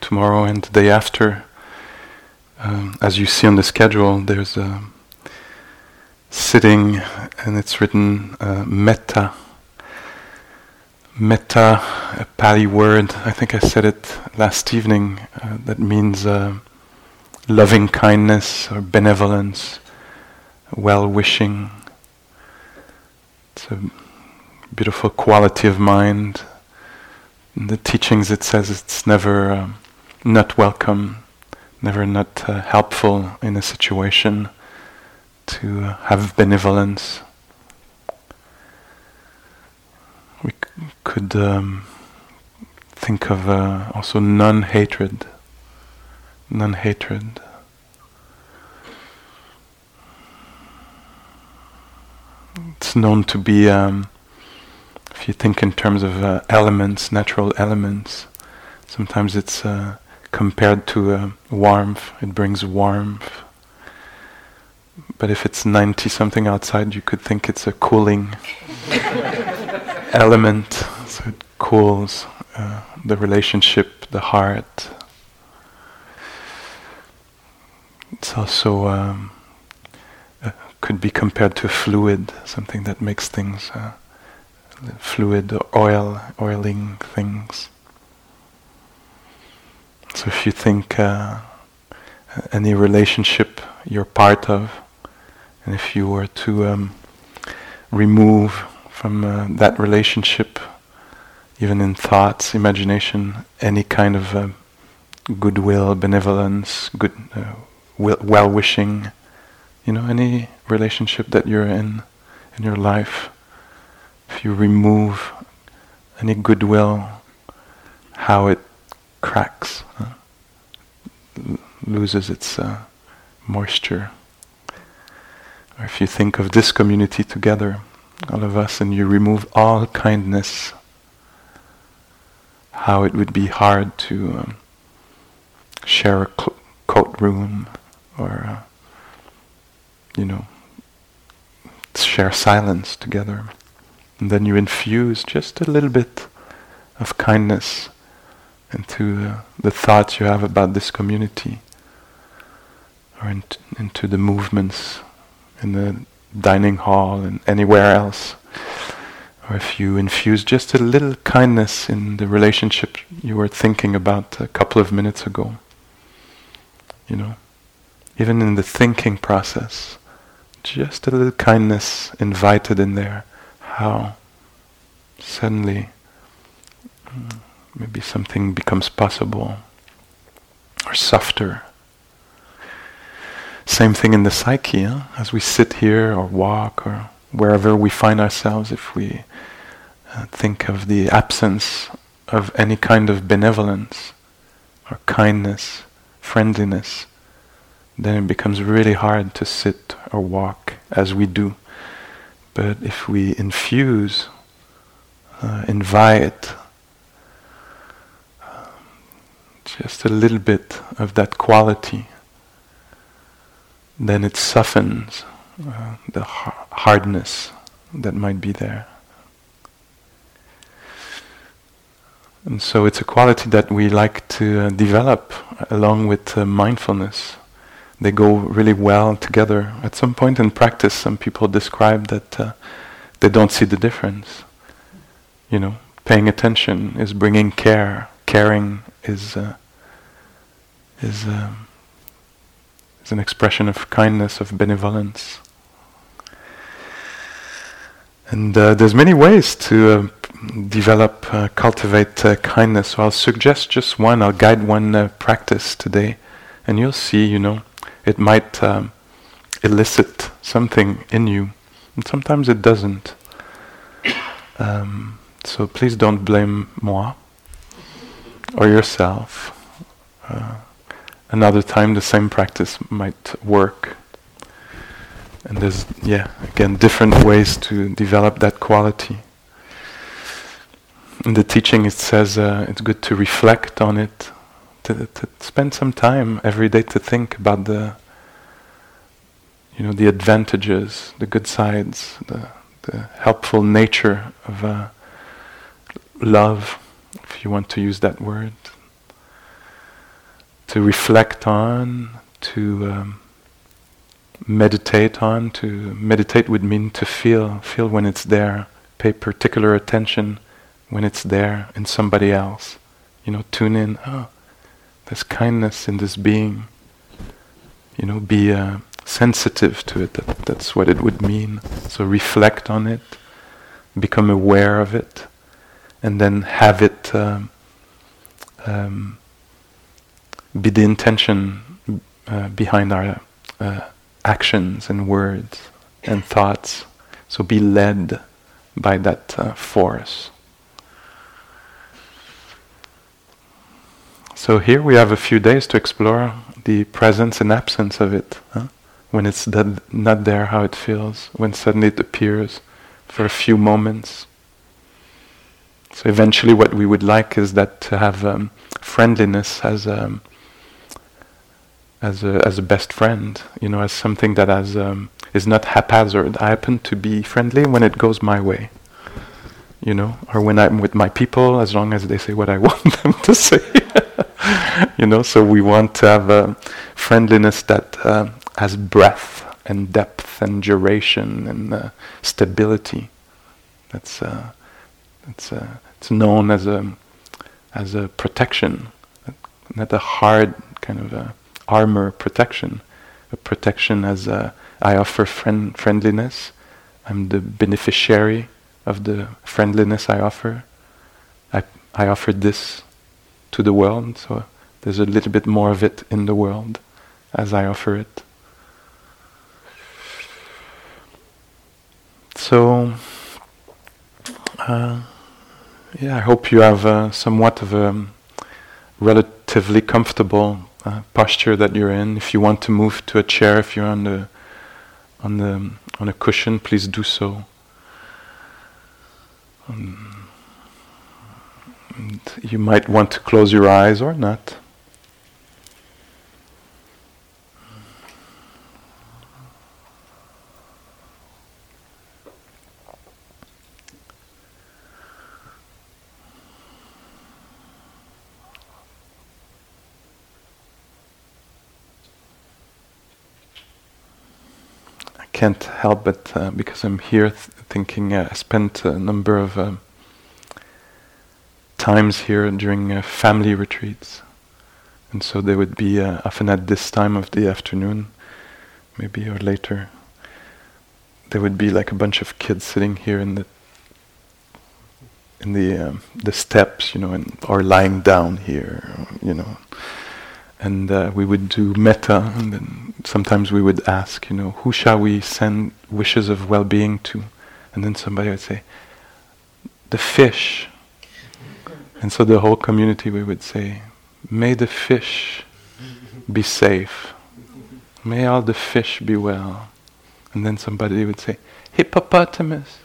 tomorrow, and the day after. Um, as you see on the schedule, there's a sitting, and it's written uh, metta. Metta, a Pali word, I think I said it last evening, uh, that means uh, loving kindness or benevolence, well wishing. It's a beautiful quality of mind. In the teachings, it says it's never um, not welcome, never not uh, helpful in a situation to uh, have benevolence. We c- could um, think of uh, also non hatred. Non hatred. It's known to be, um, if you think in terms of uh, elements, natural elements, sometimes it's uh, compared to uh, warmth, it brings warmth. But if it's 90 something outside, you could think it's a cooling element. So it cools uh, the relationship, the heart. It's also um, uh, could be compared to fluid, something that makes things uh, fluid, oil, oiling things. So if you think uh, any relationship you're part of, and if you were to um, remove from uh, that relationship, even in thoughts, imagination, any kind of uh, goodwill, benevolence, good, uh, well wishing, you know, any relationship that you're in in your life, if you remove any goodwill, how it cracks, loses its uh, moisture. Or if you think of this community together, all of us, and you remove all kindness, how it would be hard to um, share a cl- coat room or, uh, you know, share silence together. And then you infuse just a little bit of kindness into uh, the thoughts you have about this community or in into the movements in the dining hall and anywhere else. Or if you infuse just a little kindness in the relationship you were thinking about a couple of minutes ago. You know, even in the thinking process, just a little kindness invited in there. How suddenly maybe something becomes possible or softer same thing in the psyche, as we sit here or walk or wherever we find ourselves, if we uh, think of the absence of any kind of benevolence or kindness, friendliness, then it becomes really hard to sit or walk as we do. But if we infuse, uh, invite, um, just a little bit of that quality then it softens uh, the har- hardness that might be there. And so it's a quality that we like to uh, develop along with uh, mindfulness. They go really well together. At some point in practice, some people describe that uh, they don't see the difference. You know, paying attention is bringing care. Caring is uh, is um, is an expression of kindness, of benevolence. And uh, there's many ways to uh, develop, uh, cultivate uh, kindness. So I'll suggest just one. I'll guide one uh, practice today, and you'll see. You know, it might um, elicit something in you, and sometimes it doesn't. Um, so please don't blame moi or yourself. Uh, another time the same practice might work. And there's, yeah, again, different ways to develop that quality. In the teaching, it says uh, it's good to reflect on it, to, to spend some time every day to think about the, you know, the advantages, the good sides, the, the helpful nature of uh, love, if you want to use that word to reflect on, to um, meditate on. To meditate would mean to feel, feel when it's there. Pay particular attention when it's there in somebody else. You know, tune in. Oh, there's kindness in this being. You know, be uh, sensitive to it. That, that's what it would mean. So reflect on it, become aware of it, and then have it um, um, be the intention uh, behind our uh, actions and words and thoughts. So be led by that uh, force. So here we have a few days to explore the presence and absence of it. Huh? When it's not there, how it feels. When suddenly it appears for a few moments. So eventually, what we would like is that to have um, friendliness as a, um, as a as a best friend. You know, as something that has um, is not haphazard. I happen to be friendly when it goes my way. You know, or when I'm with my people, as long as they say what I want them to say. you know, so we want to have a friendliness that uh, has breadth and depth and duration and uh, stability. That's uh, that's uh, it's known as a as a protection, not a hard kind of a armor protection, a protection as a, I offer friend friendliness. I'm the beneficiary of the friendliness I offer. I I offer this to the world. So there's a little bit more of it in the world as I offer it. So, uh, yeah, I hope you have uh, somewhat of a relatively comfortable uh, posture that you're in. If you want to move to a chair, if you're on the on the on a cushion, please do so. Um, and you might want to close your eyes or not. I can't help but uh, because I'm here th- thinking uh, I spent a number of um, times here during uh, family retreats. And so they would be uh, often at this time of the afternoon, maybe or later. There would be like a bunch of kids sitting here in the in the um, the steps, you know, and or lying down here, you know. And uh, we would do metta, and then sometimes we would ask, you know, who shall we send wishes of well-being to? And then somebody would say, the fish and so the whole community, we would say, May the fish be safe. May all the fish be well. And then somebody would say, Hippopotamus.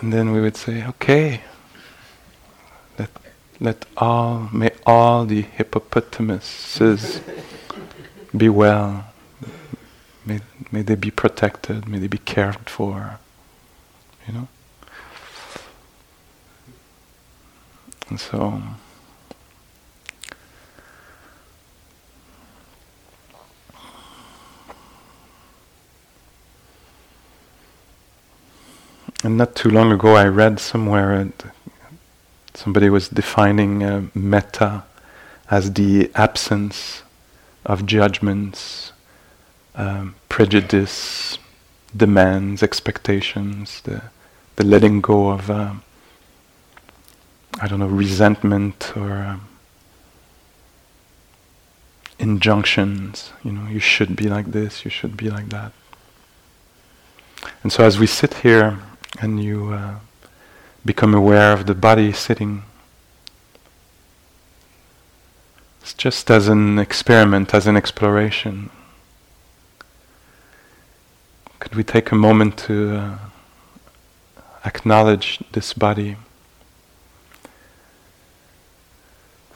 and then we would say, Okay, let, let all, may all the hippopotamuses be well. May, may they be protected, may they be cared for. You know? And so, and not too long ago, I read somewhere somebody was defining uh, metta as the absence of judgments, um, prejudice, demands, expectations, the the letting go of. Um, I don't know, resentment or um, injunctions. You know, you should be like this, you should be like that. And so as we sit here and you uh, become aware of the body sitting, it's just as an experiment, as an exploration. Could we take a moment to uh, acknowledge this body?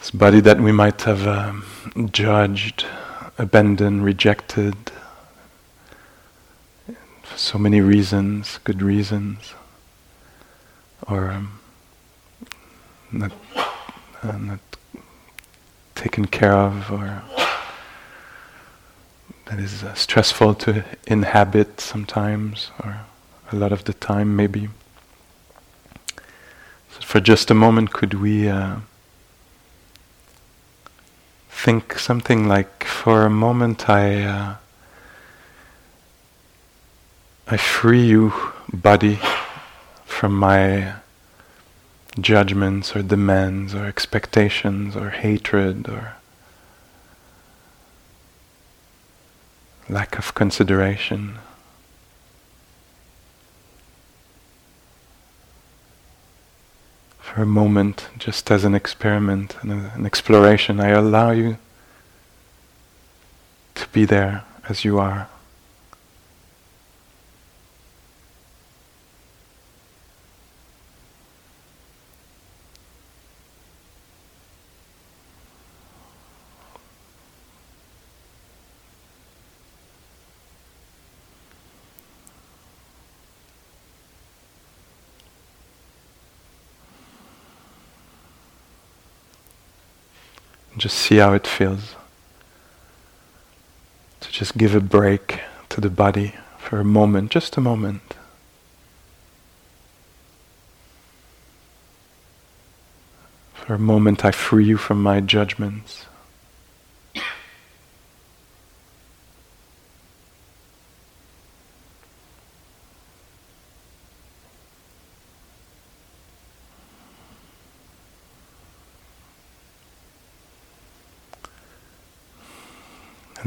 This body that we might have um, judged, abandoned, rejected for so many reasons, good reasons, or um, not, uh, not taken care of or that is uh, stressful to inhabit sometimes or a lot of the time maybe. So for just a moment could we uh, think something like for a moment I uh, I free you body from my judgments or demands or expectations or hatred or lack of consideration. For a moment, just as an experiment and an exploration, I allow you to be there as you are. Just see how it feels. To just give a break to the body for a moment, just a moment. For a moment, I free you from my judgments.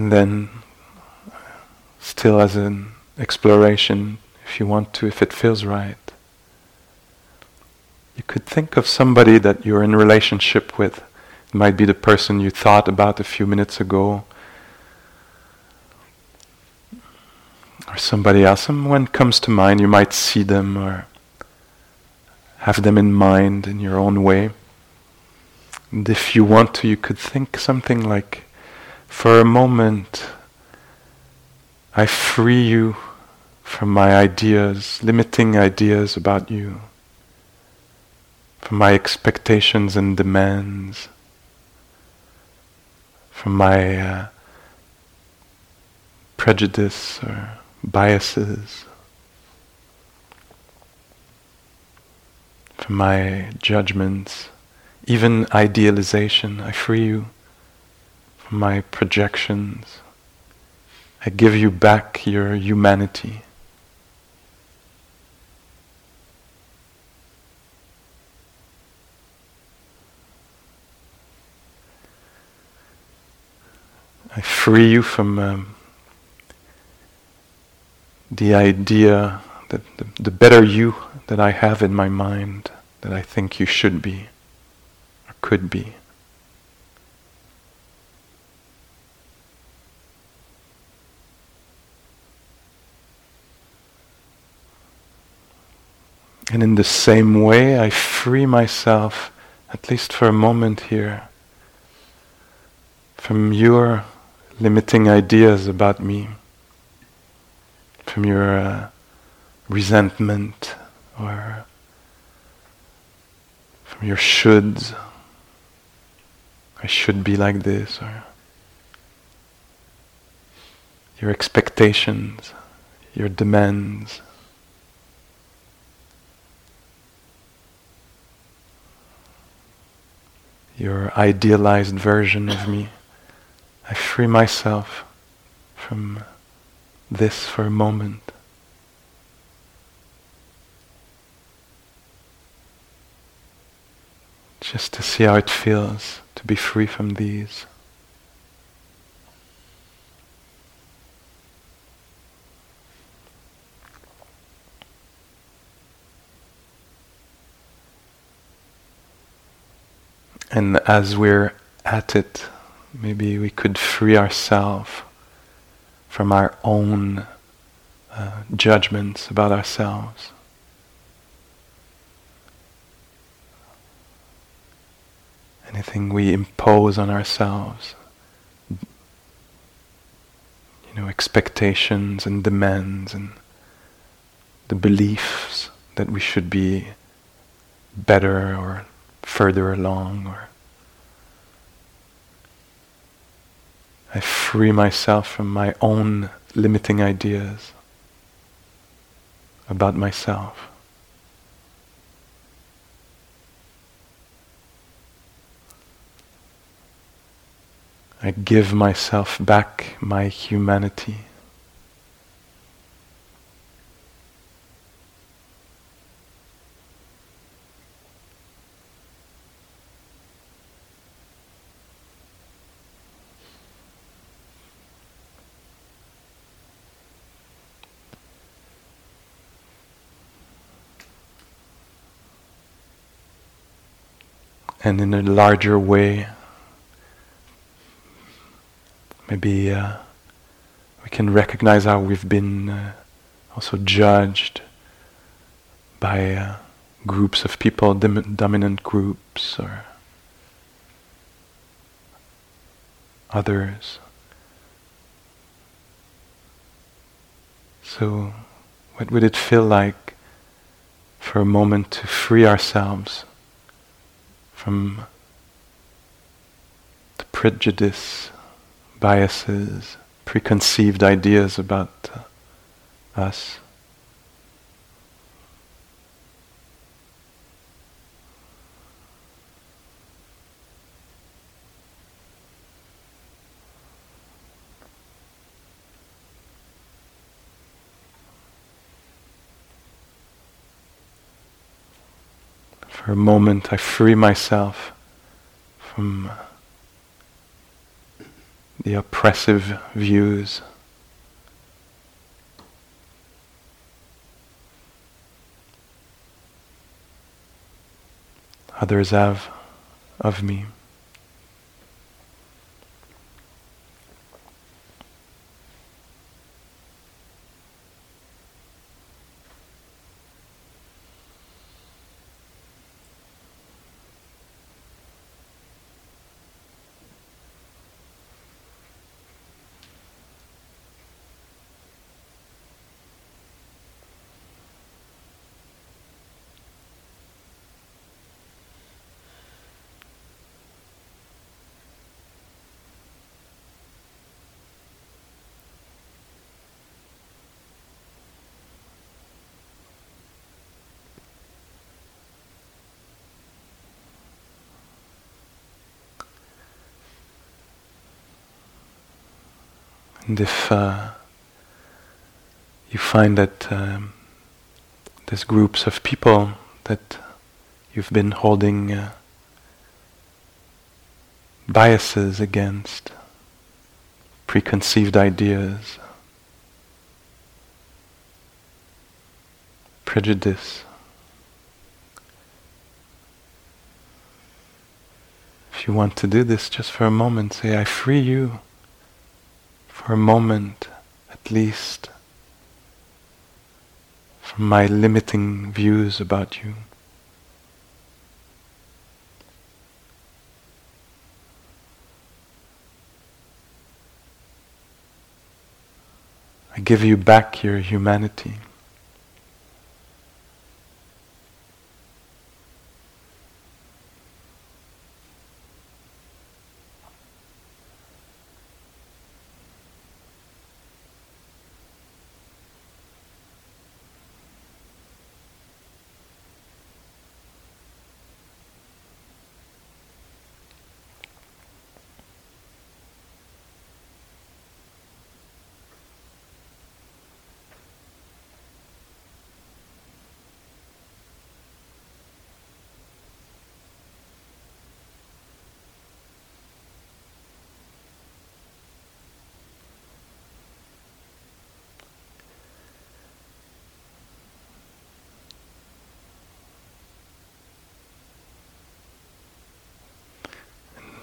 And then, still as an exploration, if you want to, if it feels right, you could think of somebody that you're in relationship with. It might be the person you thought about a few minutes ago, or somebody else. Someone comes to mind, you might see them or have them in mind in your own way. And if you want to, you could think something like, for a moment, I free you from my ideas, limiting ideas about you, from my expectations and demands, from my uh, prejudice or biases, from my judgments, even idealization. I free you my projections. I give you back your humanity. I free you from um, the idea that the, the better you that I have in my mind that I think you should be or could be. And in the same way, I free myself, at least for a moment here, from your limiting ideas about me, from your uh, resentment or from your shoulds. I should be like this, or your expectations, your demands. Your idealized version of me. I free myself from this for a moment. Just to see how it feels to be free from these. And as we're at it, maybe we could free ourselves from our own uh, judgments about ourselves. Anything we impose on ourselves, you know, expectations and demands and the beliefs that we should be better or further along or I free myself from my own limiting ideas about myself. I give myself back my humanity. And in a larger way, maybe uh, we can recognize how we've been uh, also judged by uh, groups of people, dominant groups or others. So, what would it feel like for a moment to free ourselves from the prejudice, biases, preconceived ideas about uh, us. For a moment, I free myself from the oppressive views. Others have of me. And if uh, you find that um, there's groups of people that you've been holding uh, biases against, preconceived ideas, prejudice. If you want to do this just for a moment, say, I free you for a moment at least from my limiting views about you. I give you back your humanity.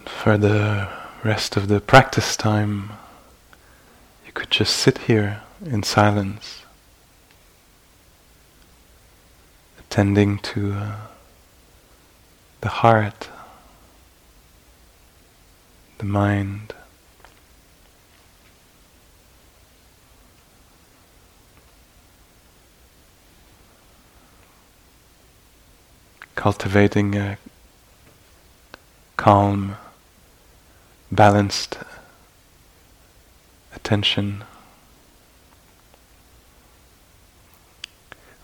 For the rest of the practice time, you could just sit here in silence, attending to uh, the heart, the mind. Cultivating a calm balanced attention.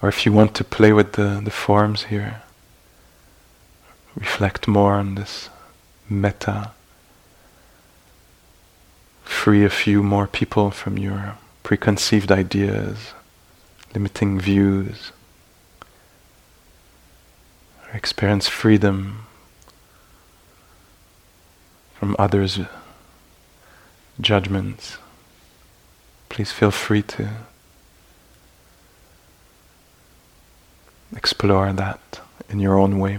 Or if you want to play with the, the forms here, reflect more on this metta, free a few more people from your preconceived ideas, limiting views, experience freedom from others' judgments. Please feel free to explore that in your own way.